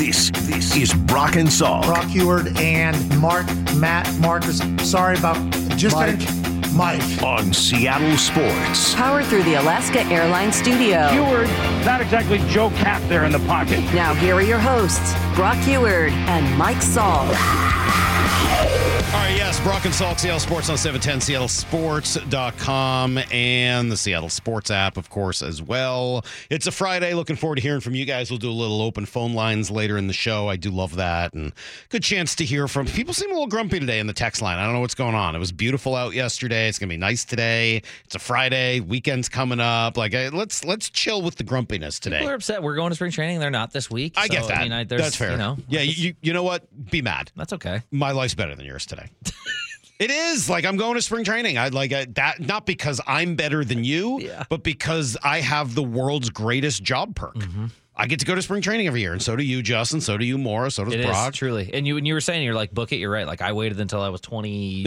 This this is Brock and Salk. Brock Huard and Mark, Matt, Marcus. Sorry about just Mike. Gonna, Mike. on Seattle Sports. Powered through the Alaska Airlines Studio. Huard, not exactly Joe Cap there in the pocket. Now, here are your hosts, Brock Huard and Mike Salk. All right, yes, Brock and Salk, Seattle Sports on 710, seattlesports.com, and the Seattle Sports app, of course, as well. It's a Friday. Looking forward to hearing from you guys. We'll do a little open phone lines later in the show. I do love that. And good chance to hear from people. Seem a little grumpy today in the text line. I don't know what's going on. It was beautiful out yesterday. It's going to be nice today. It's a Friday. Weekend's coming up. Like, let's let's chill with the grumpiness today. People are upset. We're going to spring training. They're not this week. I get that. I mean, I, That's fair. You know, yeah, you, you know what? Be mad. that's okay. my life's better than yours today. it is like I'm going to spring training. I like that not because I'm better than you, Yeah. but because I have the world's greatest job perk. Mm-hmm. I get to go to spring training every year, and so do you, Justin. So do you, Morris. So does It is Brock. truly. And you, when you were saying you're like book it, you're right. Like I waited until I was 20,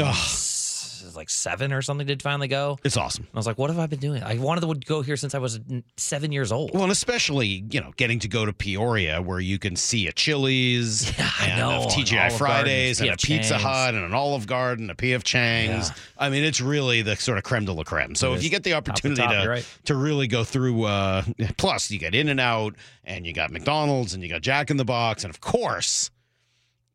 Ugh. like seven or something to finally go. It's awesome. I was like, what have I been doing? I wanted to go here since I was seven years old. Well, and especially you know getting to go to Peoria, where you can see a Chili's Yeah, I and know, a TGI Olive Fridays Garden, and a Pizza Chang's. Hut and an Olive Garden, a P.F. Chang's. Yeah. I mean, it's really the sort of creme de la creme. So It if you get the opportunity top, to right. to really go through, uh, plus you get In and Out and you got McDonald's and you got Jack in the Box and of course.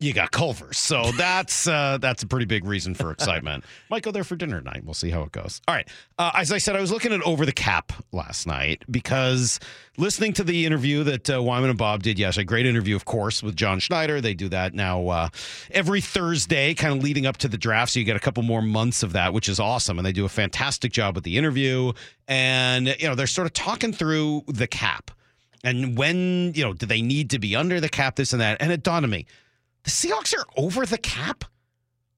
You got Culver's, so that's uh, that's a pretty big reason for excitement. Might go there for dinner tonight. We'll see how it goes. All right, uh, as I said, I was looking at Over the Cap last night because listening to the interview that uh, Wyman and Bob did yesterday, great interview, of course, with John Schneider. They do that now uh, every Thursday, kind of leading up to the draft. So you get a couple more months of that, which is awesome. And they do a fantastic job with the interview. And you know, they're sort of talking through the cap and when you know do they need to be under the cap, this and that. And it dawned on me, the Seahawks are over the cap.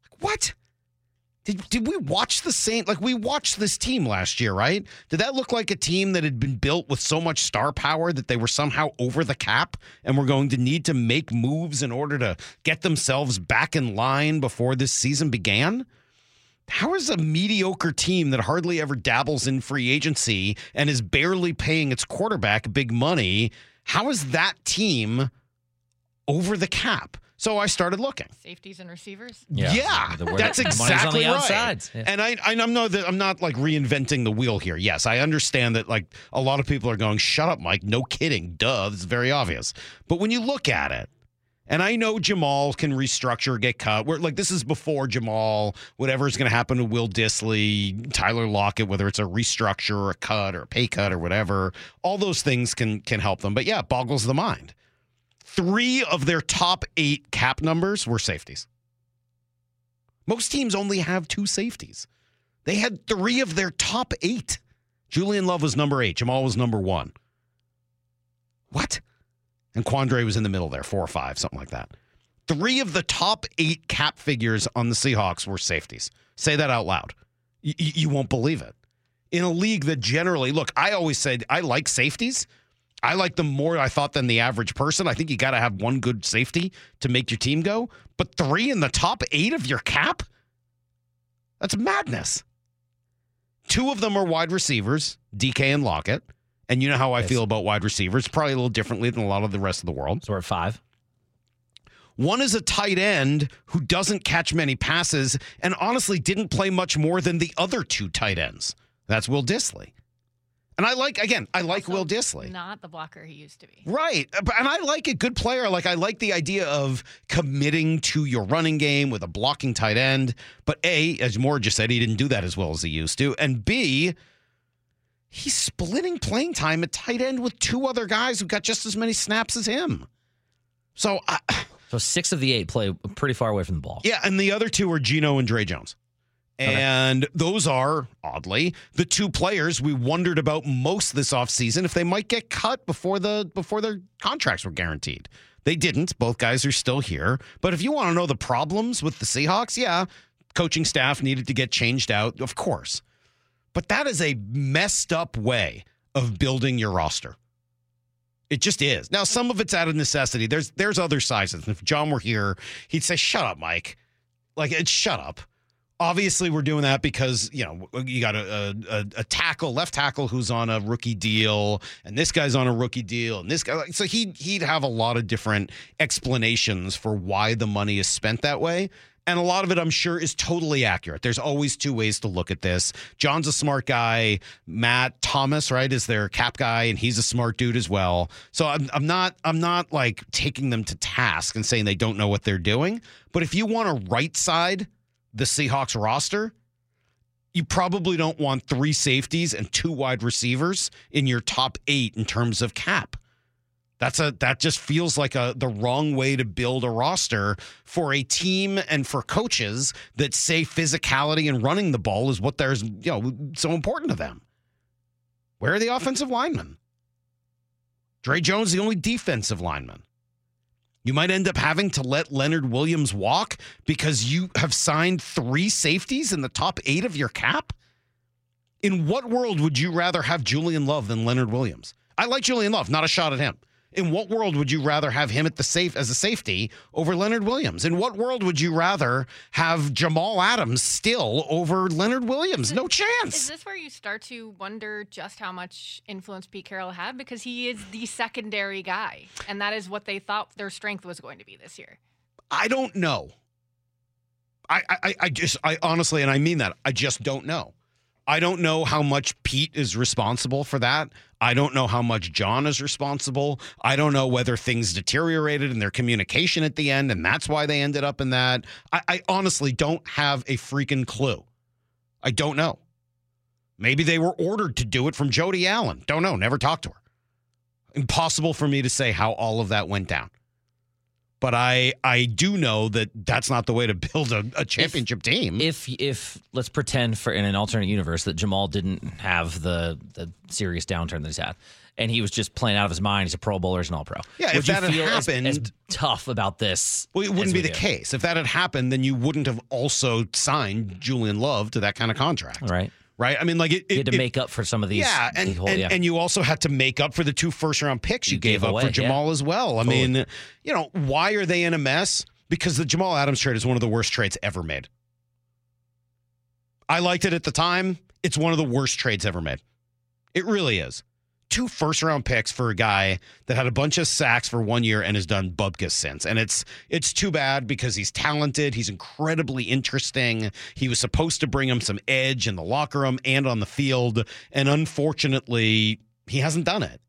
Like, what? Did, did we watch the same? Like we watched this team last year, right? Did that look like a team that had been built with so much star power that they were somehow over the cap and were going to need to make moves in order to get themselves back in line before this season began? How is a mediocre team that hardly ever dabbles in free agency and is barely paying its quarterback big money? How is that team over the cap? So I started looking. Safeties and receivers. Yeah, The word- that's exactly on the right. Yeah. And I, I know that I'm not like reinventing the wheel here. Yes, I understand that like a lot of people are going, "Shut up, Mike." No kidding. Duh, it's very obvious. But when you look at it, and I know Jamal can restructure, get cut. We're like this is before Jamal. Whatever is going to happen to Will Dissly, Tyler Lockett, whether it's a restructure or a cut or a pay cut or whatever, all those things can can help them. But yeah, it boggles the mind. Three of their top eight cap numbers were safeties. Most teams only have two safeties. They had three of their top eight. Julian Love was number eight. Jamal was number one. What? And Quandre was in the middle there, four or five, something like that. Three of the top eight cap figures on the Seahawks were safeties. Say that out loud. Y- you won't believe it. In a league that generally, look, I always said I like safeties. I like them more, I thought, than the average person. I think you got to have one good safety to make your team go. But three in the top eight of your cap? That's madness. Two of them are wide receivers, DK and Lockett. And you know how I Yes. feel about wide receivers, probably a little differently than a lot of the rest of the world. So we're at five. One is a tight end who doesn't catch many passes and honestly didn't play much more than the other two tight ends. That's Will Dissly. And I like, again, I like Also Will Dissly. Not the blocker he used to be. Right. Uh, and I like a good player. Like I like the idea of committing to your running game with a blocking tight end. But A, as Moore just said, he didn't do that as well as he used to. And B, he's splitting playing time at tight end with two other guys who got just as many snaps as him. So I, So six of the eight play pretty far away from the ball. yeah, and the other two are Geno and Dre Jones. And those are, oddly, the two players we wondered about most this offseason if they might get cut before the before their contracts were guaranteed. They didn't. Both guys are still here. But if you want to know the problems with the Seahawks, yeah, coaching staff needed to get changed out, of course. But that is a messed up way of building your roster. It just is. Now, some of it's out of necessity. There's there's other sizes. If John were here, he'd say, "Shut up, Mike." Like, it's shut up. Obviously, we're doing that because you know you got a, a, a tackle, left tackle, who's on a rookie deal, and this guy's on a rookie deal, and this guy. So he he'd have a lot of different explanations for why the money is spent that way. And a lot of it, I'm sure, is totally accurate. There's always two ways to look at this. John's a smart guy. Matt Thomas, right, is their cap guy, and he's a smart dude as well. So I'm, I'm not, I'm not like taking them to task and saying they don't know what they're doing. But if you want a right side the Seahawks roster, you probably don't want three safeties and two wide receivers in your top eight in terms of cap. That's a that just feels like a the wrong way to build a roster for a team and for coaches that say physicality and running the ball is what there's you know so important to them. Where are the offensive linemen? Dre Jones, the only defensive lineman. You might end up having to let Leonard Williams walk because you have signed three safeties in the top eight of your cap. In what world would you rather have Julian Love than Leonard Williams? I like Julian Love, not a shot at him. In what world would you rather have him at the safe as a safety over Leonard Williams? In what world would you rather have Jamal Adams still over Leonard Williams? No chance. Is this where you start to wonder just how much influence Pete Carroll had? Because he is the secondary guy, and that is what they thought their strength was going to be this year. I don't know. I, I, I just, I honestly, and I mean that, I just don't know. I don't know how much Pete is responsible for that. I don't know how much John is responsible. I don't know whether things deteriorated in their communication at the end, and that's why they ended up in that. I, I honestly don't have a freaking clue. I don't know. Maybe they were ordered to do it from Jody Allen. Don't know. Never talked to her. Impossible for me to say how all of that went down. But I I do know that that's not the way to build a, a championship team. If if let's pretend for in an alternate universe that Jamal didn't have the the serious downturn that he's had, and he was just playing out of his mind. He's a Pro Bowler, he's an All Pro. Yeah, Would if that had feel as- as, happened- tough about this? Well, it wouldn't be the do? case. If that had happened, then you wouldn't have also signed Julian Love to that kind of contract. right? Right? I mean, like it. You had to it- make up for some of these. yeah, and, whole- and, yeah. and you also had to make up for the two first round picks you, You gave, gave up away, for yeah. Jamal as well. I Totally. mean, you know, why are they in a mess? Because the Jamal Adams trade is one of the worst trades ever made. I liked it at the time. It's one of the worst trades ever made. It really is. Two first round picks for a guy that had a bunch of sacks for one year and has done bubkus since. And it's it's too bad because he's talented. He's incredibly interesting. He was supposed to bring him some edge in the locker room and on the field. And unfortunately, he hasn't done it.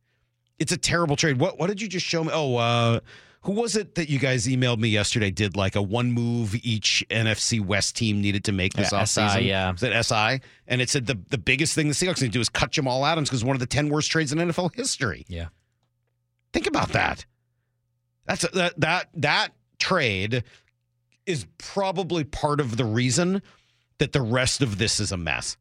It's a terrible trade. What what did you just show me? Oh, uh, who was it that you guys emailed me yesterday? Did like a one move each NFC West team needed to make this Yeah, offseason? SI, yeah. Was it SI? And it said the, the biggest thing the Seahawks need to do is cut Jamal Adams because one of the 10 worst trades in NFL history. yeah. Think about that. That's that that that trade is probably part of the reason that the rest of this is a mess.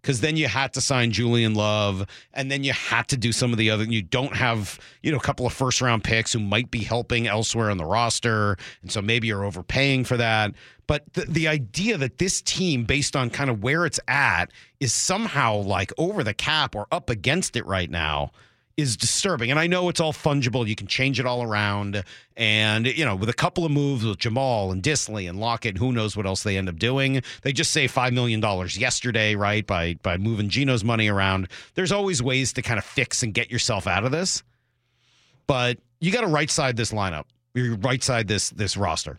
Because then you had to sign Julian Love, and then you had to do some of the other. You don't have, you know, a couple of first round picks who might be helping elsewhere on the roster, and so maybe you're overpaying for that. But the, the idea that this team, based on kind of where it's at, is somehow like over the cap or up against it right now is disturbing. And I know it's all fungible. You can change it all around. And, you know, with a couple of moves with Jamal and Dissly and Lockett, who knows what else they end up doing. They just saved $5 million yesterday, right, by, by moving Geno's money around. There's always ways to kind of fix and get yourself out of this. But you got to right side this lineup. You right side this this roster.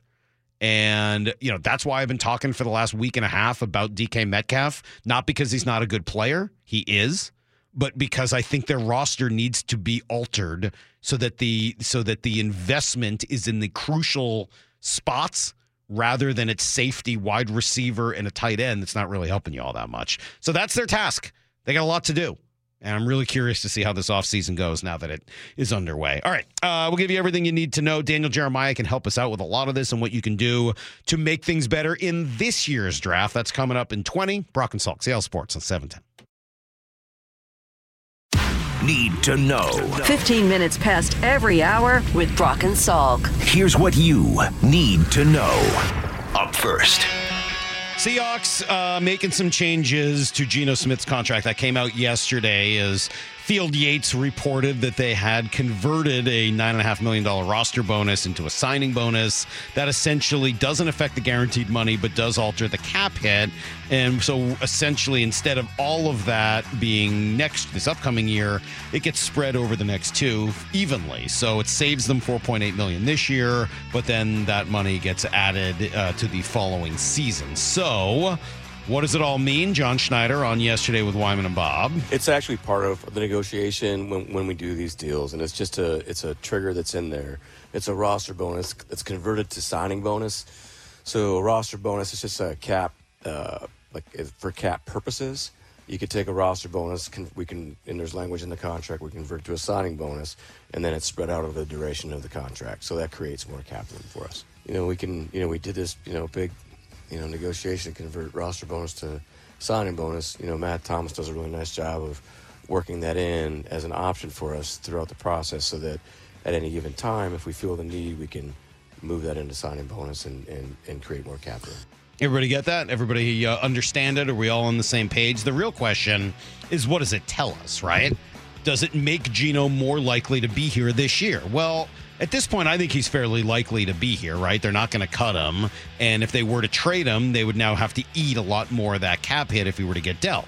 And, you know, that's why I've been talking for the last week and a half about DK Metcalf, not because he's not a good player. He is but because I think their roster needs to be altered so that the so that the investment is in the crucial spots rather than its safety, wide receiver, and a tight end that's not really helping you all that much. So that's their task. They got a lot to do. And I'm really curious to see how this offseason goes now that it is underway. All right. Uh, we'll give you everything you need to know. Daniel Jeremiah can help us out with a lot of this and what you can do to make things better in this year's draft. That's coming up in 20. Brock and Salk, Seattle Sports on 710. Need to know. 15 minutes past every hour with Brock and Salk. Here's what you need to know. Up first. Seahawks uh, making some changes to Geno Smith's contract that came out yesterday is Field Yates reported that they had converted a $9.5 million roster bonus into a signing bonus. That essentially doesn't affect the guaranteed money, but does alter the cap hit. And so essentially, instead of all of that being next, this upcoming year, it gets spread over the next two evenly. So it saves them 4.8 million this year, but then that money gets added uh, to the following season. So what does it all mean? John Schneider on yesterday with Wyman and Bob. It's actually part of the negotiation when, when we do these deals, and it's just a it's a trigger that's in there. It's a roster bonus that's converted to signing bonus. So a roster bonus is just a cap, uh, like for cap purposes. You could take a roster bonus. Can, we can, and there's language in the contract. We convert to a signing bonus, and then it's spread out over the duration of the contract. So that creates more cap room for us. You know, we can. You know, we did this. You know, big you know, negotiation to convert roster bonus to signing bonus. You know, Matt Thomas does a really nice job of working that in as an option for us throughout the process so that at any given time, if we feel the need, we can move that into signing bonus and, and, and create more capital. Everybody get that? Everybody uh, understand it? Are we all on the same page? The real question is what does it tell us, right? Does it make Geno more likely to be here this year? Well, at this point, I think he's fairly likely to be here, right? They're not going to cut him. And if they were to trade him, they would now have to eat a lot more of that cap hit if he were to get dealt.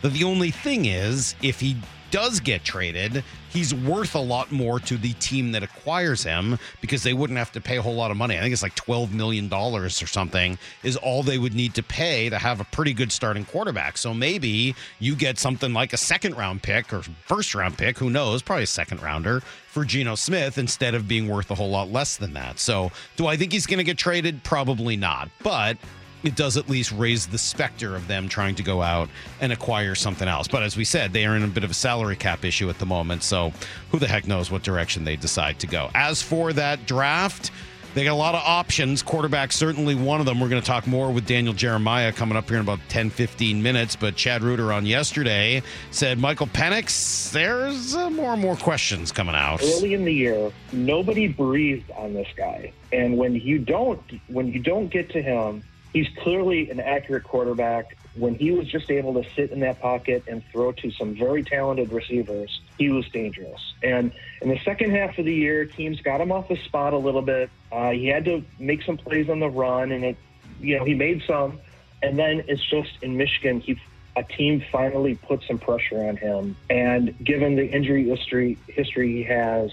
But the only thing is, if he does get traded, he's worth a lot more to the team that acquires him because they wouldn't have to pay a whole lot of money. I think it's like $12 million or something is all they would need to pay to have a pretty good starting quarterback. So maybe you get something like a second round pick or first round pick, who knows, probably a second rounder for Geno Smith instead of being worth a whole lot less than that. So do I think he's going to get traded? Probably not. But it does at least raise the specter of them trying to go out and acquire something else. But as we said, they are in a bit of a salary cap issue at the moment. So who the heck knows what direction they decide to go. As for that draft, they got a lot of options. Quarterback, certainly one of them. We're going to talk more with Daniel Jeremiah coming up here in about 10, 15 minutes. But Chad Reuter on yesterday said Michael Penix, there's uh, more and more questions coming out. early in the year, nobody breathed on this guy. And when you don't when you don't get to him, he's clearly an accurate quarterback. When he was just able to sit in that pocket and throw to some very talented receivers, he was dangerous. And in the second half of the year, teams got him off the spot a little bit. Uh, he had to make some plays on the run, and it, you know, he made some. And then it's just in Michigan, he a team finally put some pressure on him. And given the injury history history he has,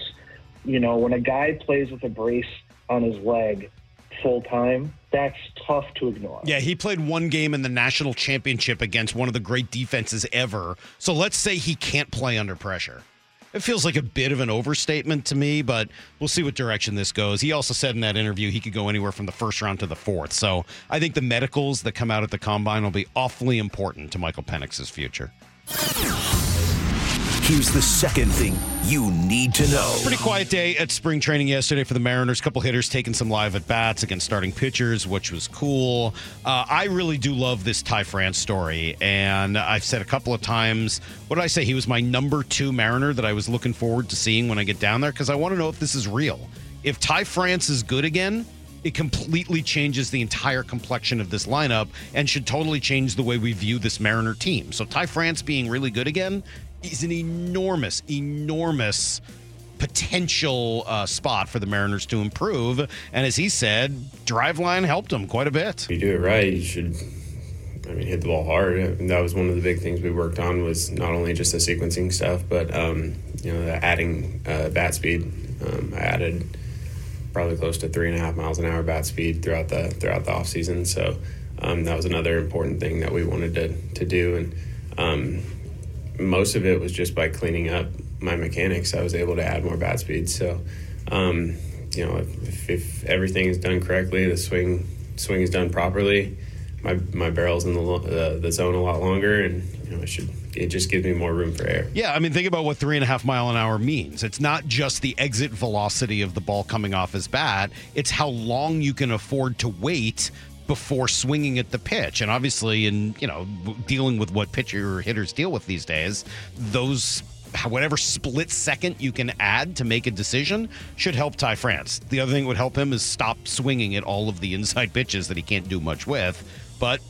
you know, when a guy plays with a brace on his leg full time, that's tough to ignore. Yeah, he played one game in the national championship against one of the great defenses ever. So let's say he can't play under pressure. It feels like a bit of an overstatement to me, but we'll see what direction this goes. He also said in that interview he could go anywhere from the first round to the fourth. So I think the medicals that come out at the combine will be awfully important to Michael Penix's future. Here's the second thing you need to know. Pretty quiet day at spring training yesterday for the Mariners. couple hitters taking some live at bats against starting pitchers, which was cool. Uh, I really do love this Ty France story, and I've said a couple of times. What did I say? He was my number two Mariner that I was looking forward to seeing when I get down there because I want to know if this is real. If Ty France is good again, it completely changes the entire complexion of this lineup and should totally change the way we view this Mariner team. So Ty France being really good again is an enormous, enormous potential uh, spot for the Mariners to improve. And as he said, Driveline helped him quite a bit. If you do it right, you should. I mean, hit the ball hard. That was one of the big things we worked on was not only just the sequencing stuff, but um, you know, adding uh, bat speed. Um, I added probably close to three and a half miles an hour bat speed throughout the throughout the off season. So um, that was another important thing that we wanted to to do. And um, most of it was just by cleaning up my mechanics. I was able to add more bat speed. So um, you know, if, if everything is done correctly, the swing swing is done properly. My my barrel's in the uh, the zone a lot longer, and you know, it should it just gives me more room for air. Yeah, I mean, think about what three and a half mile an hour means. It's not just the exit velocity of the ball coming off his bat, it's how long you can afford to wait before swinging at the pitch. And obviously, in, you know, dealing with what pitcher hitters deal with these days, those whatever split second you can add to make a decision should help Ty France. The other thing that would help him is stop swinging at all of the inside pitches that he can't do much with. But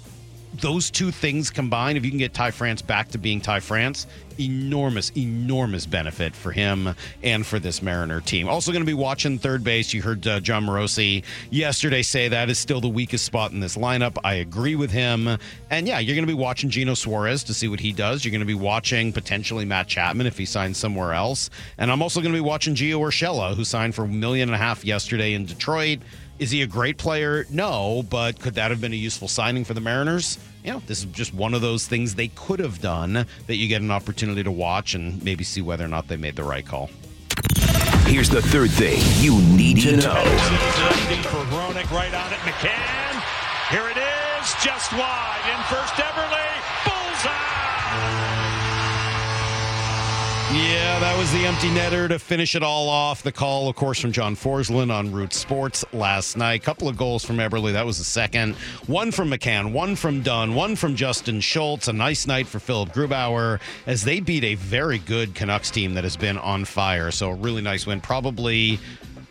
those two things combined, if you can get Ty France back to being Ty France, enormous, enormous benefit for him and for this Mariner team. Also, going to be watching third base. You heard uh, Jon Morosi yesterday say that is still the weakest spot in this lineup. I agree with him. And yeah, you're going to be watching Geno Suarez to see what he does. You're going to be watching potentially Matt Chapman if he signs somewhere else. And I'm also going to be watching Gio Urshela, who signed for a million and a half yesterday in Detroit. Is he a great player? No, but could that have been a useful signing for the Mariners? You know, this is just one of those things they could have done that you get an opportunity to watch and maybe see whether or not they made the right call. Here's the third thing you need to know. for Hronik right on it. McCann. Here it is, just wide. In first, Eberle. Bullseye. Yeah, that was the empty netter to finish it all off. The call, of course, from John Forslund on Root Sports last night. Couple of goals from Eberle. That was the second. One from McCann, one from Dunn, one from Justin Schultz. A nice night for Philipp Grubauer as they beat a very good Canucks team that has been on fire. So a really nice win. Probably.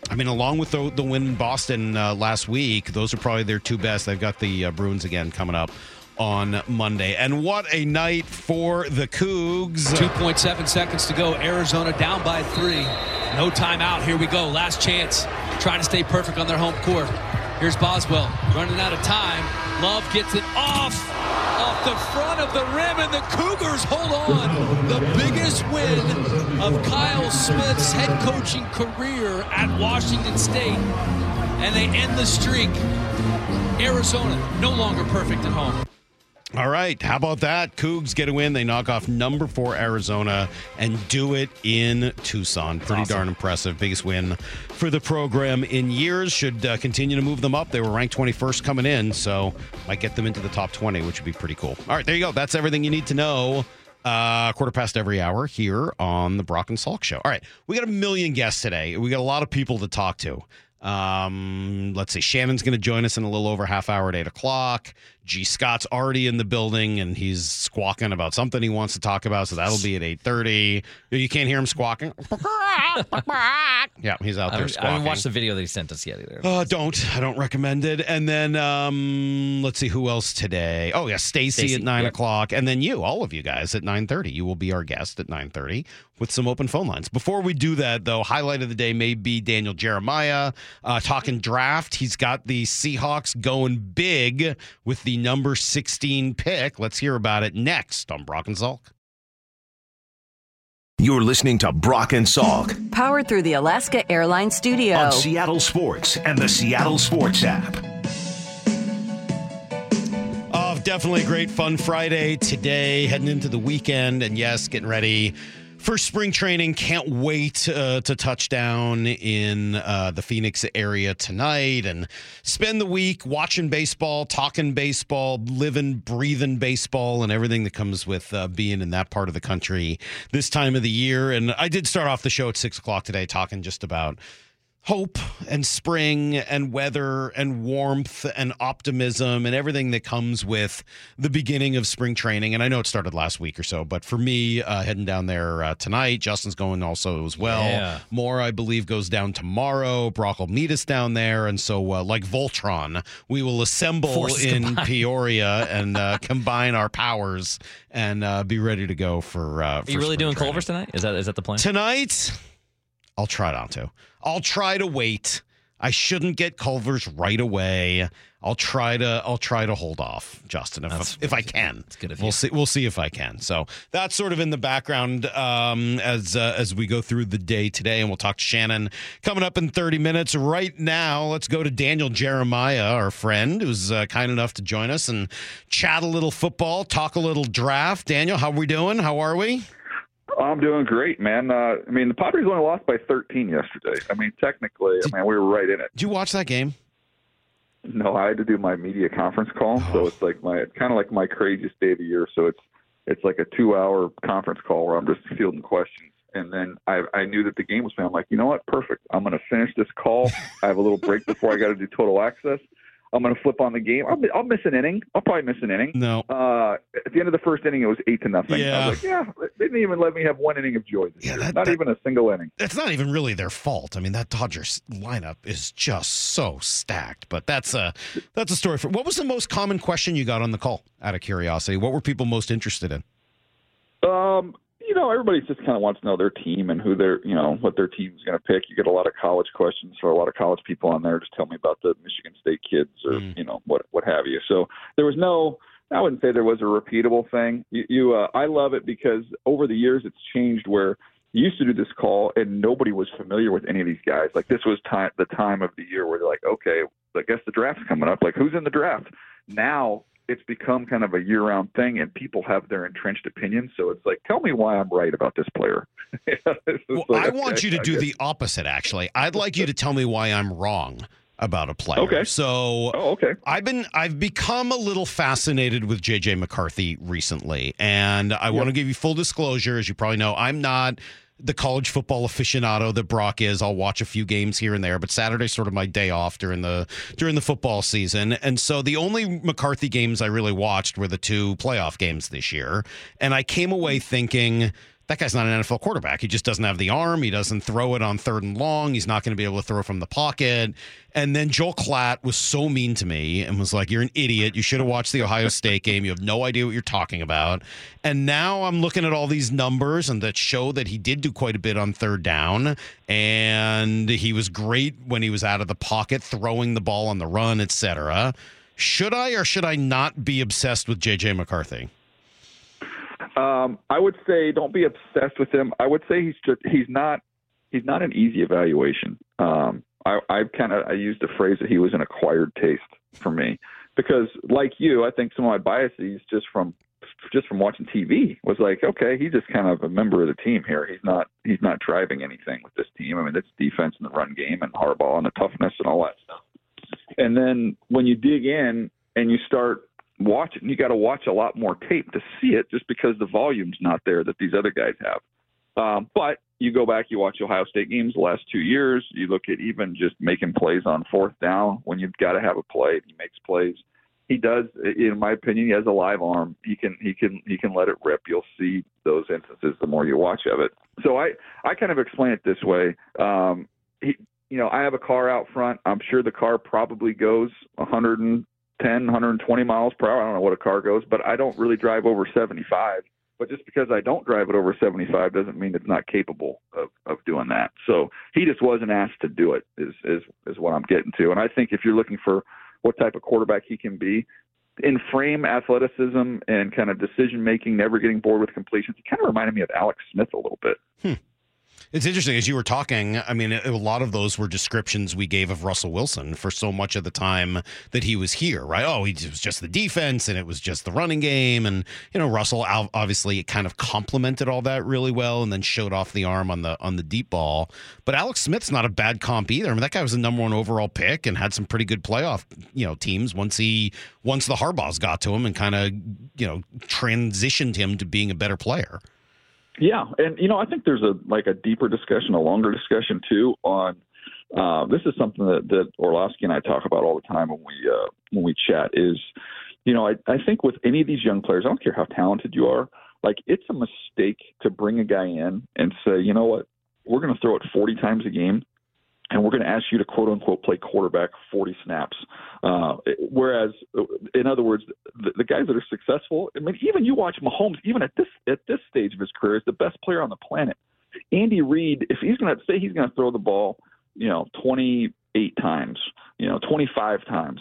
I mean, along with the, the win in Boston uh, last week, those are probably their two best. They've got the uh, Bruins again coming up on Monday. And what a night for the Cougs. 2.7 seconds to go. Arizona down by three. No timeout. Here we go. Last chance. Trying to stay perfect on their home court. Here's Boswell running out of time. Love gets it off, off the front of the rim, and the Cougars hold on. The biggest win of Kyle Smith's head coaching career at Washington State. And they end the streak. Arizona no longer perfect at home. All right. How about that? Cougs get a win. They knock off number four Arizona and do it in Tucson. Pretty darn impressive. Biggest win for the program in years. Should uh, continue to move them up. They were ranked 21st coming in, so might get them into the top 20, which would be pretty cool. All right. There you go. That's everything you need to know. Uh, quarter past every hour here on the Brock and Salk Show. All right. We got a million guests today. We got a lot of people to talk to. Um, let's see. Shannon's going to join us in a little over half hour at eight o'clock. Gee Scott's already in the building and he's squawking about something he wants to talk about, so that'll be at eight thirty. You can't hear him squawking. yeah, he's out there haven't, I squawking. haven't watched the video that he sent us yet either. Uh, don't. I don't recommend it. And then um, let's see who else today. Oh yeah, Stacy at nine yep. o'clock, and then you, all of you guys, at nine thirty. You will be our guest at nine thirty with some open phone lines. Before we do that, though, highlight of the day may be Daniel Jeremiah uh, talking draft. He's got the Seahawks going big with the number sixteen pick. Let's hear about it next on Brock and Salk. You're listening to Brock and Salk Powered through the Alaska Airlines Studio. on Seattle Sports and the Seattle Sports app. Oh, definitely a great fun Friday today, heading into the weekend, and yes, getting ready for spring training. Can't wait uh, to touch down in uh, the Phoenix area tonight and spend the week watching baseball, talking baseball, living, breathing baseball, and everything that comes with uh, being in that part of the country this time of the year. And I did start off the show at six o'clock today talking just about hope and spring and weather and warmth and optimism and everything that comes with the beginning of spring training. And I know it started last week or so, but for me, uh, heading down there uh, tonight, Justin's going also as well. Yeah. More, I believe, goes down tomorrow. Brock will meet us down there. And so, uh, like Voltron, we will assemble in combine. Peoria and uh, combine our powers and uh, be ready to go for. Uh, Are you really doing Culver's tonight? Is that is that the plan? Tonight, I'll try not to. I'll try to wait. I shouldn't get Culver's right away. I'll try to. I'll try to hold off, Justin, if That's- if I can. That's good of We'll see. We'll see if I can. So that's sort of in the background um, as uh, as we go through the day today, and we'll talk to Shannon coming up in thirty minutes. Right now, let's go to Daniel Jeremiah, our friend, who's uh, kind enough to join us and chat a little football, talk a little draft. Daniel, how are we doing? How are we? I'm doing great, man. Uh, I mean, the Padres only lost by 13 yesterday. I mean, technically, I mean, we were right in it. Did you watch that game? No, I had to do my media conference call, Oh. so it's like my it's kind of like my craziest day of the year. So it's it's like a two hour conference call where I'm just fielding questions, and then I I knew that the game was playing. I'm like, you know what, perfect. I'm going to finish this call. I have a little break before I got to do total access. I'm going to flip on the game. I'll, I'll miss an inning. I'll probably miss an inning. No. Uh, at the end of the first inning, it was eight to nothing. Yeah. I was like, yeah, they didn't even let me have one inning of joy this Yeah, year. that- Not that- even a single inning. It's not even really their fault. I mean, that Dodgers lineup is just so stacked. But that's a that's a story for. What was the most common question you got on the call? Out of curiosity, what were people most interested in? Um, you know, everybody just kind of wants to know their team and who their, you know, what their team's going to pick. You get a lot of college questions for a lot of college people on there. Just tell me about the Michigan State kids or Mm. you know what what have you. So there was no. I wouldn't say there was a repeatable thing. You, you uh, I love it because over the years it's changed where you used to do this call and nobody was familiar with any of these guys. Like this was time the time of the year where they're like, okay, I guess the draft's coming up. Like who's in the draft? Now it's become kind of a year-round thing, and people have their entrenched opinions. So it's like, tell me why I'm right about this player. Well, like, I okay, want you to I do guess- the opposite. Actually, I'd like you to tell me why I'm wrong about a player. Okay. So, oh, okay. I've been I've become a little fascinated with JJ McCarthy recently, and I want to give you full disclosure. As you probably know, I'm not the college football aficionado that Brock is. I'll watch a few games here and there, but Saturday's sort of my day off during the during the football season. And so the only McCarthy games I really watched were the two playoff games this year, and I came away thinking that guy's not an NFL quarterback. He just doesn't have the arm. He doesn't throw it on third and long. He's not going to be able to throw from the pocket. And then Joel Klatt was so mean to me and was like, You're an idiot. You should have watched the Ohio State game. You have no idea what you're talking about. And now I'm looking at all these numbers and that show that he did do quite a bit on third down. And he was great when he was out of the pocket, throwing the ball on the run, etc. Should I or should I not be obsessed with JJ McCarthy? Um, I would say don't be obsessed with him. I would say he's just he's not he's not an easy evaluation. Um, I, I kind of I used the phrase that he was an acquired taste for me because, like you, I think some of my biases just from just from watching TV was like, okay, he's just kind of a member of the team here. He's not he's not driving anything with this team. I mean, it's defense and the run game and hardball and the toughness and all that stuff. And then when you dig in and you start watching, you got to watch a lot more tape to see it, just because the volume's not there that these other guys have. Um, but you go back, you watch Ohio State games the last two years. You look at even just making plays on fourth down when you've got to have a play. He makes plays. He does, in my opinion, he has a live arm. He can he can he can let it rip. You'll see those instances the more you watch of it. So I I kind of explain it this way. Um, he, you know, I have a car out front. I'm sure the car probably goes 110, 120 miles per hour. I don't know what a car goes, but I don't really drive over 75. But just because I don't drive it over 75 doesn't mean it's not capable of, of doing that. So he just wasn't asked to do it. Is is is what I'm getting to. And I think if you're looking for what type of quarterback he can be, in frame athleticism and kind of decision making, never getting bored with completions, he kind of reminded me of Alex Smith a little bit. Hmm. It's interesting as you were talking. I mean, a lot of those were descriptions we gave of Russell Wilson for so much of the time that he was here, right? Oh, he, was just the defense and it was just the running game, and you know, Russell ob- obviously kind of complemented all that really well, and then showed off the arm on the on the deep ball. But Alex Smith's not a bad comp either. I mean, that guy was the number one overall pick and had some pretty good playoff, you know, teams once he once the Harbaughs got to him and kind of you know transitioned him to being a better player. Yeah, and you know, I think there's a like a deeper discussion, a longer discussion too on. Uh, this is something that, that Orlovsky and I talk about all the time when we uh, when we chat. Is you know, I, I think with any of these young players, I don't care how talented you are, like it's a mistake to bring a guy in and say, you know what, we're going to throw it 40 times a game, and we're going to ask you to quote unquote play quarterback 40 snaps. Uh, whereas, in other words, the, the guys that are successful, I mean, even you watch Mahomes, even at this at this stage of his career, is the best player on the planet. Andy Reid, if he's going to say he's going to throw the ball, you know, 28 times, you know, 25 times,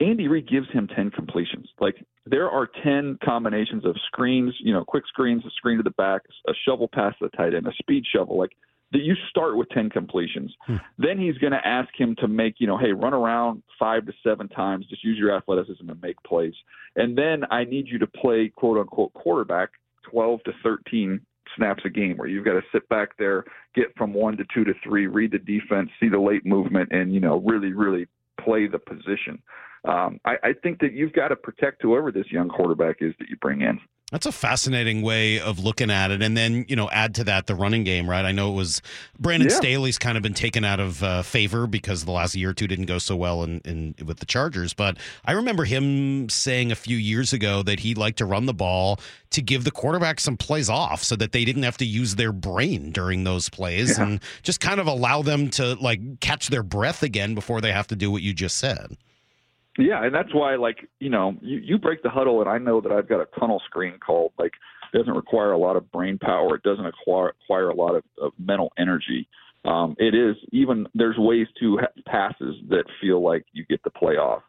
Andy Reid gives him 10 completions. Like there are 10 combinations of screens, you know, quick screens, a screen to the back, a shovel pass to the tight end, a speed shovel. Like that you start with 10 completions. Then he's going to ask him to make, you know, hey, run around five to seven times, just use your athleticism and make plays. And then I need you to play quote unquote quarterback 12 to 13 snaps a game where you've got to sit back there, get from one to two to three, read the defense, see the late movement, and, you know, really, really play the position. Um, I, I think that you've got to protect whoever this young quarterback is that you bring in. That's a fascinating way of looking at it. And then, you know, add to that the running game, right? I know it was Brandon Yeah. Staley's kind of been taken out of uh, favor because the last year or two didn't go so well in, in with the Chargers. But I remember him saying a few years ago that he'd like to run the ball to give the quarterback some plays off so that they didn't have to use their brain during those plays Yeah. and just kind of allow them to like catch their breath again before they have to do what you just said. Yeah, and that's why, like, you know, you, you break the huddle, and I know that I've got a tunnel screen called, like, it doesn't require a lot of brain power. It doesn't acquire, require a lot of, of mental energy. Um, it is even there's ways to ha- passes that feel like you get the playoff.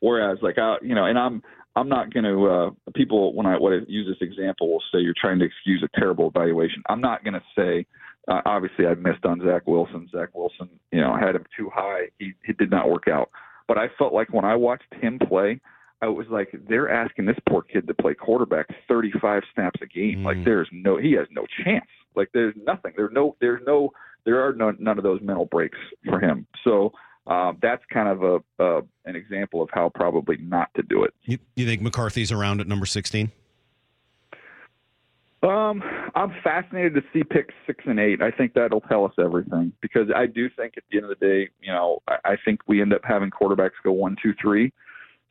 Whereas, like, I, you know, and I'm I'm not going to uh, people when I when I use this example will say you're trying to excuse a terrible evaluation. I'm not going to say. Uh, obviously, I missed on Zach Wilson. Zach Wilson, you know, I had him too high. He he did not work out. But I felt like when I watched him play, I was like, they're asking this poor kid to play quarterback 35 snaps a game. Like there's no, he has no chance. Like there's nothing. There's no, there's no, there are no, none of those mental breaks for him. So um, that's kind of a, uh, an example of how probably not to do it. You, you think McCarthy's around at number 16? Um, I'm fascinated to see picks six and eight. I think that'll tell us everything because I do think at the end of the day, you know, I, think we end up having quarterbacks go one, two, three.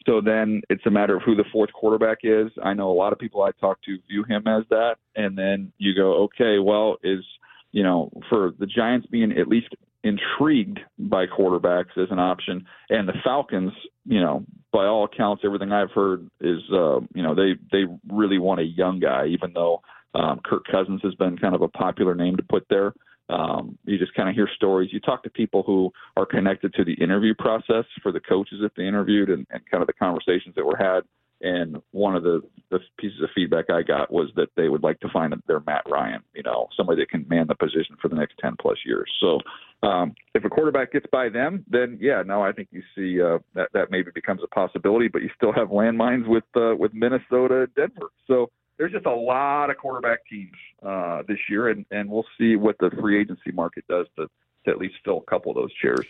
So then it's a matter of who the fourth quarterback is. I know a lot of people I talk to view him as that, and then you go, okay, well, is you know, for the Giants being at least intrigued by quarterbacks as an option, and the Falcons, you know, by all accounts, everything I've heard is, uh, you know, they they really want a young guy, even though um, Kirk Cousins has been kind of a popular name to put there. Um, you just kind of hear stories. You talk to people who are connected to the interview process for the coaches that they interviewed, and, and kind of the conversations that were had. And one of the, the pieces of feedback I got was that they would like to find their Matt Ryan, you know, somebody that can man the position for the next 10 plus years. So um, if a quarterback gets by them, then yeah, now I think you see uh, that that maybe becomes a possibility. But you still have landmines with uh, with Minnesota, Denver. So there's just a lot of quarterback teams uh, this year, and and we'll see what the free agency market does to to at least fill a couple of those chairs.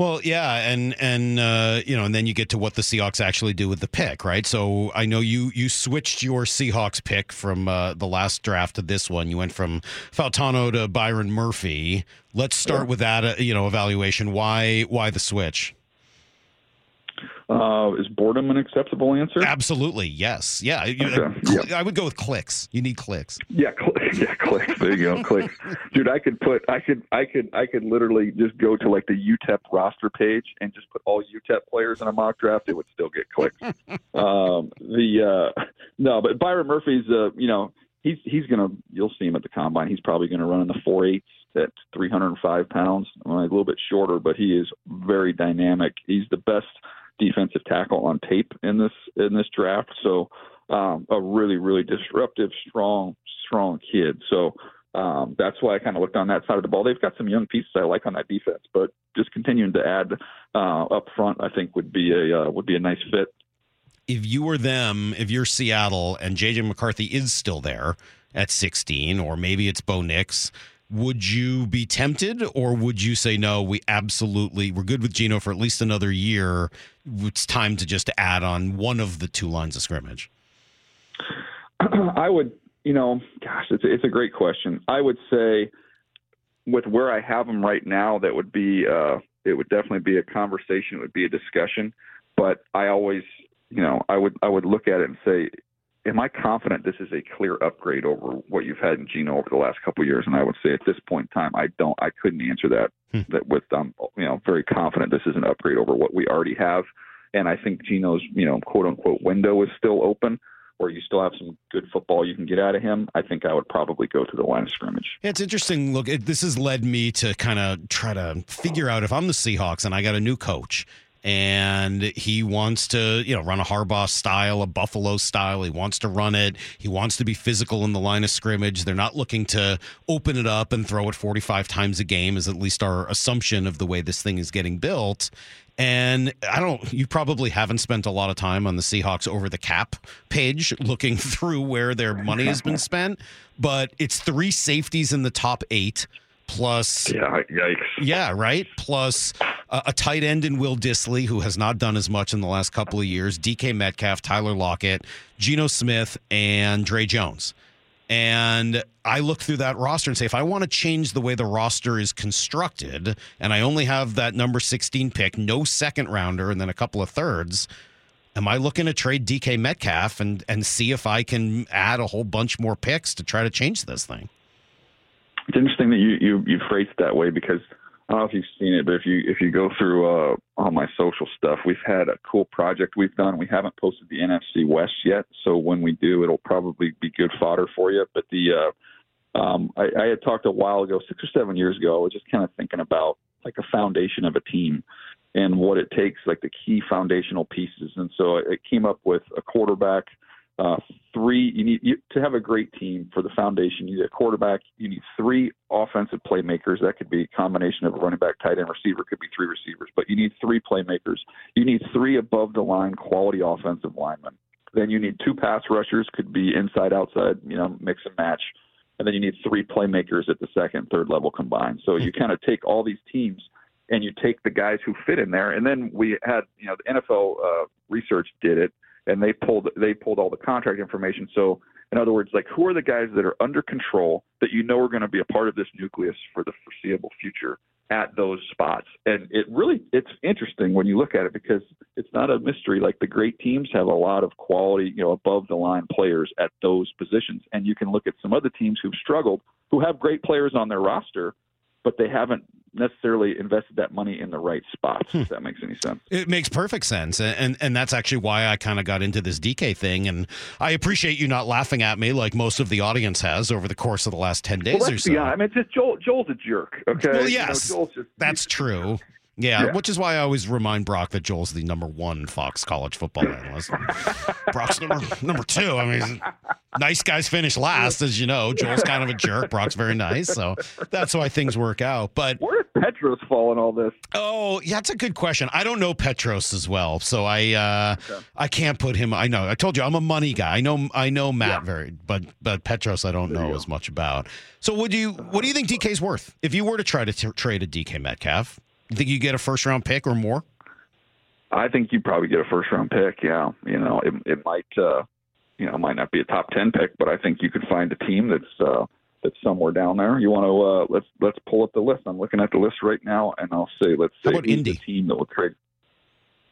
Well, yeah, and and uh, you know, and then you get to what the Seahawks actually do with the pick, right? So I know you you switched your Seahawks pick from uh, the last draft to this one. You went from Fautanu to Byron Murphy. Let's start with that, uh, you know, evaluation. Why why the switch? Uh, is boredom an acceptable answer? Absolutely, yes, yeah. You, Okay, cl- I would go with clicks. You need clicks. Yeah, cl- yeah, clicks. There you go, clicks. Dude, I could put, I could, I could, I could literally just go to like the UTEP roster page and just put all UTEP players in a mock draft. It would still get clicks. um, the uh, no, but Byron Murphy's, uh, you know, he's he's gonna, you'll see him at the combine. He's probably gonna run in the four eights at 305 pounds, uh, a little bit shorter, but he is very dynamic. He's the best defensive tackle on tape in this in this draft. So um, a really really disruptive, strong strong kid. So um, that's why I kind of looked on that side of the ball. They've got some young pieces I like on that defense, but just continuing to add uh, up front, I think would be a uh, would be a nice fit. if you were them, if you're Seattle and JJ McCarthy is still there at 16, or maybe it's Bo Nix, would you be tempted or would you say, no, we absolutely, we're good with Geno for at least another year. It's time to just add on one of the two lines of scrimmage? I would, you know, gosh, it's it's a great question. I would say, with where I have them right now, that would be, uh, it would definitely be a conversation. It would be a discussion. But I always, you know, I would I would look at it and say, am I confident this is a clear upgrade over what you've had in Geno over the last couple of years? And I would say at this point in time, I don't, I couldn't answer that. That with, um, you know, very confident this is an upgrade over what we already have. And I think Geno's, you know, quote unquote window is still open, where you still have some good football you can get out of him. I think I would probably go to the line of scrimmage. Yeah, it's interesting. Look, it, this has led me to kind of try to figure out if I'm the Seahawks and I got a new coach and he wants to, you know, run a Harbaugh style, a Buffalo style. He wants to run it. He wants to be physical in the line of scrimmage. They're not looking to open it up and throw it 45 times a game, is at least our assumption of the way this thing is getting built. And I don't, you probably haven't spent a lot of time on the Seahawks over the cap page looking through where their money has been spent, but it's three safeties in the top eight plus yeah, yikes. Yeah, right. Plus uh, a tight end in Will Dissly, who has not done as much in the last couple of years, DK Metcalf, Tyler Lockett, Geno Smith, and Dre Jones. And I look through that roster and say, if I want to change the way the roster is constructed, and I only have that number 16 pick, no second rounder, and then a couple of thirds, am I looking to trade DK Metcalf and, and see if I can add a whole bunch more picks to try to change this thing? It's interesting that you you you phrased it that way because I don't know if you've seen it, but if you if you go through uh, all my social stuff, we've had a cool project we've done. We haven't posted the NFC West yet, so when we do, it'll probably be good fodder for you. But the uh, um, I, I had talked a while ago, six or seven years ago. I was just kind of thinking about like a foundation of a team and what it takes, like the key foundational pieces. And so it came up with a quarterback uh, three, you need you, to have a great team for the foundation. You need a quarterback. You need three offensive playmakers. That could be a combination of a running back, tight end, receiver. Could be three receivers, but you need three playmakers. You need three above the line quality offensive linemen. Then you need two pass rushers. Could be inside, outside. You know, mix and match. And then you need three playmakers at the second, third level combined. So you kind of take all these teams and you take the guys who fit in there. And then we had, you know, the NFL uh, research did it and they pulled they pulled all the contract information. So in other words, like who are the guys that are under control that you know are going to be a part of this nucleus for the foreseeable future at those spots? And it really it's interesting when you look at it because it's not a mystery. Like the great teams have a lot of quality, you know, above the line players at those positions, and you can look at some other teams who've struggled who have great players on their roster, but they haven't necessarily invested that money in the right spots. If that makes any sense. It makes perfect sense, and and, and that's actually why I kind of got into this DK thing. And I appreciate you not laughing at me like most of the audience has over the course of the last ten days well, or so. Yeah, I mean, it's just Joel. Joel's a jerk. Okay. Well, yes, you know, Joel's just, that's true. Yeah, Yeah. which is why I always remind Brock that Joel's the number one Fox college football analyst. Brock's number number two. I mean, nice guys finish last, as you know. Joel's kind of a jerk. Brock's very nice, so that's why things work out. But where does Petros fall in all this? Oh, yeah, that's a good question. I don't know Petros as well, so I uh, I can't put him. I know. I told you I'm a money guy. I know. I know Matt very, but but Petros I don't know as much about. So would you? What do you think DK's worth if you were to try to t- trade a DK Metcalf? You think you get a first round pick or more? I think you probably get a first round pick. Yeah, you know, it, it might, uh, you know, might not be a top ten pick, but I think you could find a team that's uh, that's somewhere down there. You want to uh, let's let's pull up the list. I'm looking at the list right now, and I'll say let's say How about Indy? the team that will trade.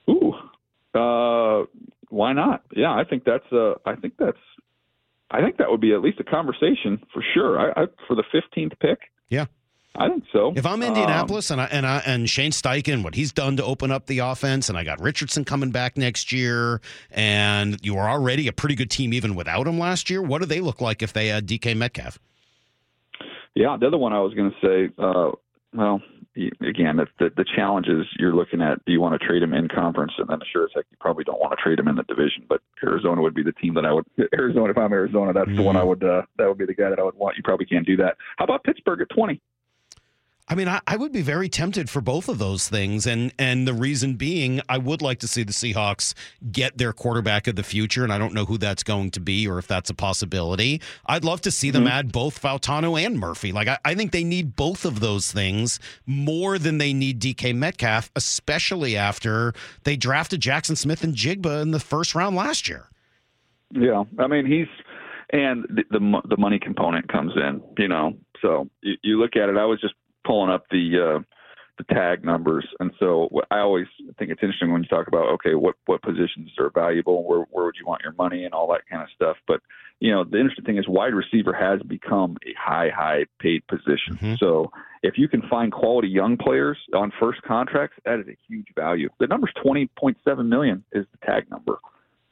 Ooh, uh, why not? Yeah, I think that's uh, I think that's I think that would be at least a conversation for sure. I, I for the 15th pick. Yeah. I think so. If I'm Um, Indianapolis and I and I and Shane Steichen, what he's done to open up the offense, and I got Richardson coming back next year, and you are already a pretty good team even without him last year. What do they look like if they had DK Metcalf? Yeah, the other one I was going to say, uh, well, again, the, the the challenge is you're looking at do you want to trade him in conference, and then sure as heck you probably don't want to trade him in the division. But Arizona would be the team that I would. Arizona, if I'm Arizona, that's the one I would. Uh, that would be the guy that I would want. You probably can't do that. How about Pittsburgh at 20? I mean, I, I would be very tempted for both of those things, and and the reason being, I would like to see the Seahawks get their quarterback of the future, and I don't know who that's going to be or if that's a possibility. I'd love to see them mm-hmm. add both Fautanu and Murphy. Like I, I think they need both of those things more than they need DK Metcalf, especially after they drafted Jaxon Smith-Njigba in the first round last year. Yeah, I mean he's and the the, the money component comes in, you know. So you, you look at it. I was just pulling up the uh, the tag numbers, and so I always think it's interesting when you talk about okay, what what positions are valuable, where where would you want your money, and all that kind of stuff. But you know, the interesting thing is wide receiver has become a high high paid position. So if you can find quality young players on first contracts, that is a huge value. The number's twenty point seven million is the tag number.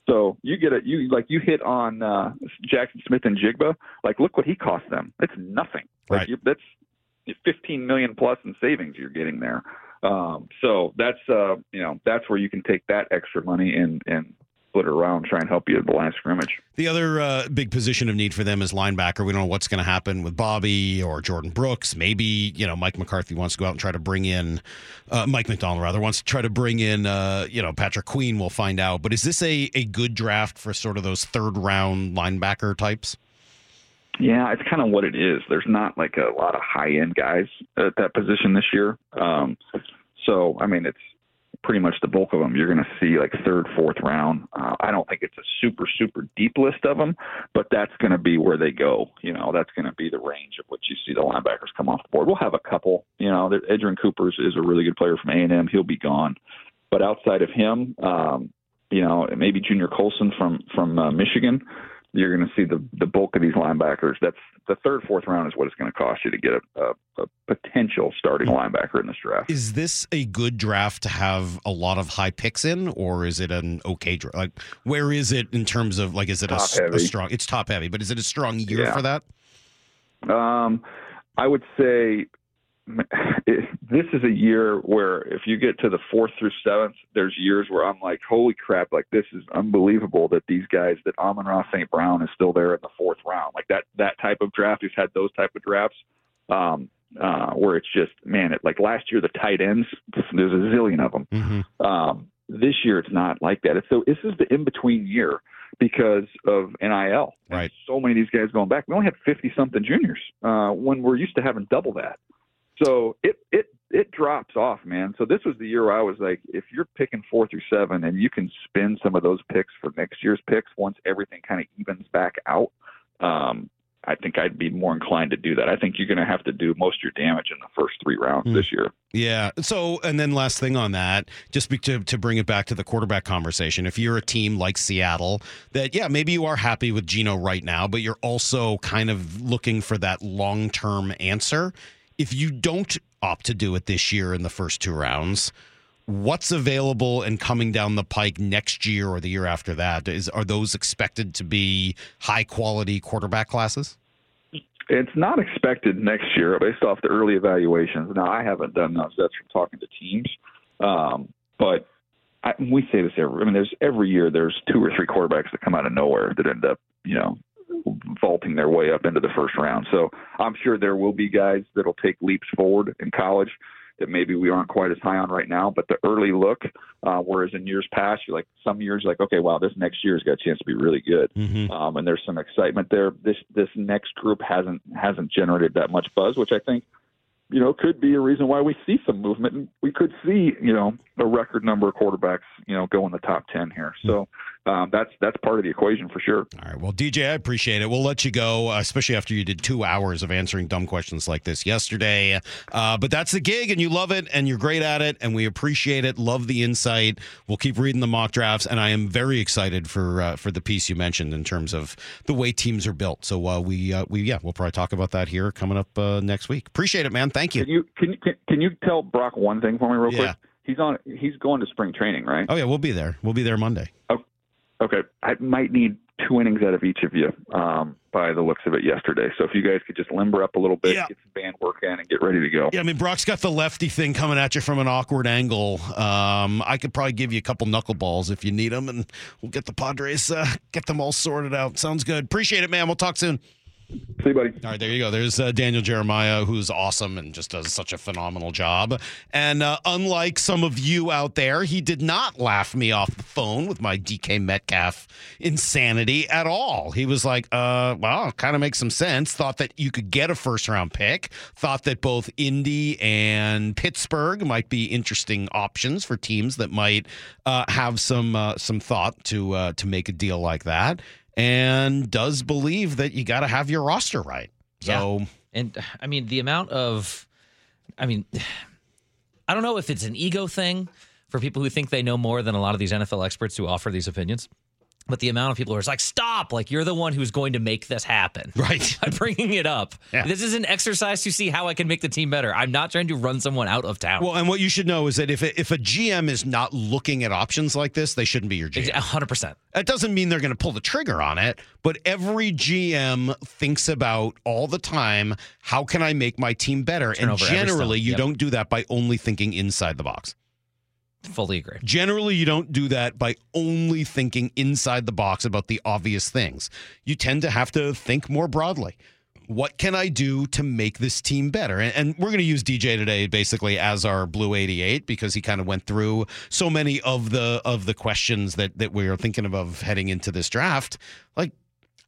So you get it. You like you hit on uh, Jaxon Smith-Njigba. Like, look what he cost them. It's nothing. Like, Right. you, that's 15 million plus in savings you're getting there. Um, so that's uh, you know that's where you can take that extra money and and split it around, try and help you at the line of scrimmage. The other uh, big position of need for them is linebacker. We don't know what's going to happen with Bobby or Jordyn Brooks. Maybe you know Mike McCarthy wants to go out and try to bring in uh, Mike Macdonald rather wants to try to bring in uh, you know Patrick Queen. We'll find out. But is this a a good draft for sort of those third round linebacker types? Yeah, it's kind of what it is. There's not like a lot of high end guys at that position this year. Um, So I mean, it's pretty much the bulk of them. You're going to see like third, fourth round. Uh, I don't think it's a super, super deep list of them, but that's going to be where they go. You know, that's going to be the range of what you see the linebackers come off the board. We'll have a couple. You know, Edgerrin Coopers is a really good player from A and M. He'll be gone, but outside of him, um, you know, maybe Junior Colson from from uh, Michigan. You're going to see the the bulk of these linebackers. That's the third, fourth round is what it's going to cost you to get a, a, a potential starting linebacker in this draft. Is this a good draft to have a lot of high picks in, or is it an okay draft? Like, where is it in terms of like, is it a, Top-heavy. strong? It's top heavy, but is it a strong year Yeah. for that? Um, I would say it, this is a year where if you get to the fourth through seventh, there's years where I'm like, holy crap, like this is unbelievable that these guys, that Amon-Ra St. Brown is still there in the fourth round. Like that, that type of draft, we've had those type of drafts. Um, uh, where it's just, man, it like last year, the tight ends, there's a zillion of them. Mm-hmm. Um, this year, it's not like that. It's so this is the in between year because of NIL. Right. So many of these guys going back. We only had fifty something juniors uh, when we're used to having double that. So it it it drops off, man. So this was the year where I was like, if you're picking four through seven and you can spin some of those picks for next year's picks once everything kind of evens back out, um, I think I'd be more inclined to do that. I think you're going to have to do most of your damage in the first three rounds this year. Yeah. So, and then last thing on that, just to to bring it back to the quarterback conversation. If you're a team like Seattle, that yeah, maybe you are happy with Geno right now, but you're also kind of looking for that long term answer. If you don't opt to do it this year in the first two rounds, what's available and coming down the pike next year or the year after that? Is are those expected to be high quality quarterback classes? It's not expected next year based off the early evaluations. Now, I haven't done those. That's from talking to teams. Um, but I, we say this every. I mean, there's every year there's two or three quarterbacks that come out of nowhere that end up, you know, vaulting their way up into the first round. So I'm sure there will be guys that'll take leaps forward in college that maybe we aren't quite as high on right now. But the early look, uh, whereas in years past, you're like some years like, okay, wow, this next year's got a chance to be really good, um, and there's some excitement there. This this next group hasn't hasn't generated that much buzz, which I think you know could be a reason why we see some movement. And we could see you know a record number of quarterbacks you know go in the top ten here. So um, that's that's part of the equation for sure. All right. Well, DJ, I appreciate it. We'll let you go, uh, especially after you did two hours of answering dumb questions like this yesterday. Uh, but that's the gig, and you love it, and you're great at it, and we appreciate it. Love the insight. We'll keep reading the mock drafts, and I am very excited for uh, for the piece you mentioned in terms of the way teams are built. So uh, we uh, we yeah, we'll probably talk about that here coming up uh, next week. Appreciate it, man. Thank you. Can you can you can, can you tell Brock one thing for me real Yeah. quick? He's on. He's going to spring training, right? Oh yeah, we'll be there. We'll be there Monday. Okay, I might need two innings out of each of you um, by the looks of it yesterday. So if you guys could just limber up a little bit, Yeah. get some band work in, and get ready to go. Yeah, I mean Brock's got the lefty thing coming at you from an awkward angle. Um, I could probably give you a couple knuckleballs if you need them, and we'll get the Padres uh, get them all sorted out. Sounds good. Appreciate it, man. We'll talk soon. See you, buddy. All right, there you go. There's uh, Daniel Jeremiah, who's awesome and just does such a phenomenal job. And uh, unlike some of you out there, he did not laugh me off the phone with my DK Metcalf insanity at all. He was like, uh, well, kind of makes some sense. Thought that you could get a first round pick. Thought that both Indy and Pittsburgh might be interesting options for teams that might uh, have some uh, some thought to uh, to make a deal like that and does believe that you got to have your roster right. So, And I mean, the amount of, I mean, I don't know if it's an ego thing for people who think they know more than a lot of these NFL experts who offer these opinions. But the amount of people who are just like, stop, like you're the one who's going to make this happen. Right. By bringing it up. Yeah. This is an exercise to see how I can make the team better. I'm not trying to run someone out of town. well, and what you should know is that if a, if a GM is not looking at options like this, they shouldn't be your GM. 100%. That doesn't mean they're going to pull the trigger on it, but every GM thinks about all the time, how can I make my team better? Turn and generally, you Yep. don't do that by only thinking inside the box. Fully agree. Generally, you don't do that by only thinking inside the box about the obvious things. You tend to have to think more broadly. What can I do to make this team better? And, and we're going to use DJ today basically as our Blue 88 because he kind of went through so many of the of the questions that that we are thinking of, heading into this draft. Like,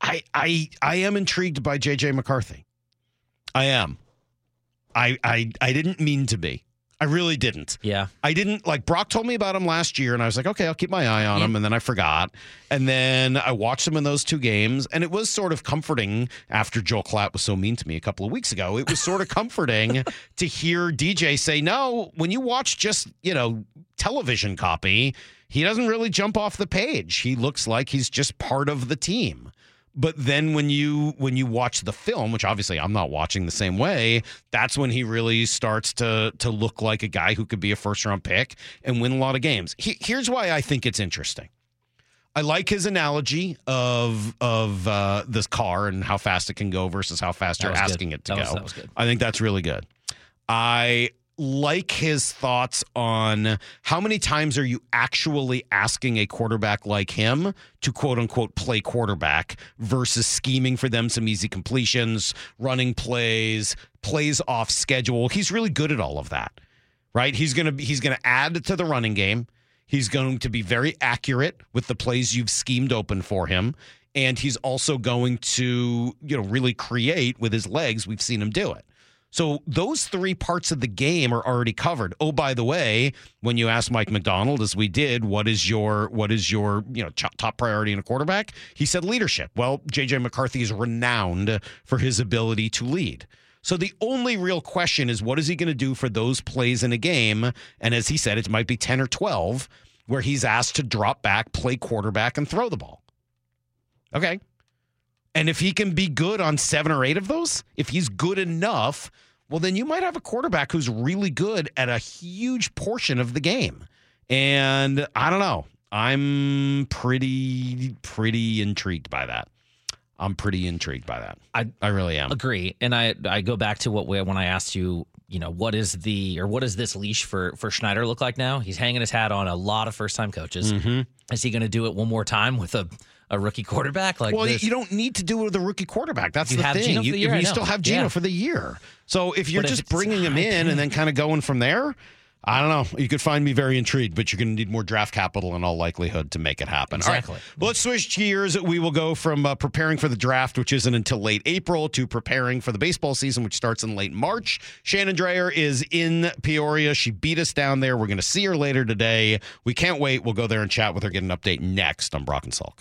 I I I am intrigued by JJ McCarthy. I am. I I I didn't mean to be. I really didn't. Yeah. I didn't like Brock told me about him last year, and I was like, okay, I'll keep my eye on him. And then I forgot. And then I watched him in those two games, and it was sort of comforting after Joel Klatt was so mean to me a couple of weeks ago. It was sort of comforting to hear DJ say, no, when you watch just, you know, television copy, he doesn't really jump off the page. He looks like he's just part of the team. But then when you when you watch the film, which obviously I'm not watching the same way, that's when he really starts to to look like a guy who could be a first round pick and win a lot of games. He, here's why I think it's interesting. I like his analogy of of uh, this car and how fast it can go versus how fast That you're was good. asking it to That go. was- was. I think that's really good. I like his thoughts on how many times are you actually asking a quarterback like him to quote unquote play quarterback versus scheming for them some easy completions, running plays, plays off schedule. He's really good at all of that. Right? He's going to he's going to add to the running game. He's going to be very accurate with the plays you've schemed open for him and he's also going to, you know, really create with his legs. We've seen him do it. So those three parts of the game are already covered. Oh, by the way, when you ask Mike Macdonald, as we did, what is your what is your you know top, top priority in a quarterback? He said leadership. Well, JJ McCarthy is renowned for his ability to lead. So the only real question is what is he going to do for those plays in a game? And as he said, it might be ten or twelve where he's asked to drop back, play quarterback, and throw the ball. Okay. And if he can be good on seven or eight of those, if he's good enough, well, then you might have a quarterback who's really good at a huge portion of the game. And I don't know. I'm pretty, pretty intrigued by that. I'm pretty intrigued by that. I I really am. Agree. And I I go back to what we, when I asked you, you know, what is the or what does this leash for for Schneider look like now? He's hanging his hat on a lot of first time coaches. Mhm. Is he going to do it one more time with a a rookie quarterback like well, this? you don't need to do it with a rookie quarterback. That's You the thing. Geno you, the year, you still have Geno Yeah. for the year. So if you're But just it's bringing him in and then kind of going from there, I don't know. You could find me very intrigued, but you're going to need more draft capital in all likelihood to make it happen. All right. Exactly. Well, let's switch gears. We will go from uh, preparing for the draft, which isn't until late April, to preparing for the baseball season, which starts in late March. Shannon Drayer is in Peoria. She beat us down there. We're going to see her later today. We can't wait. We'll go there and chat with her, get an update next on Brock and Salk.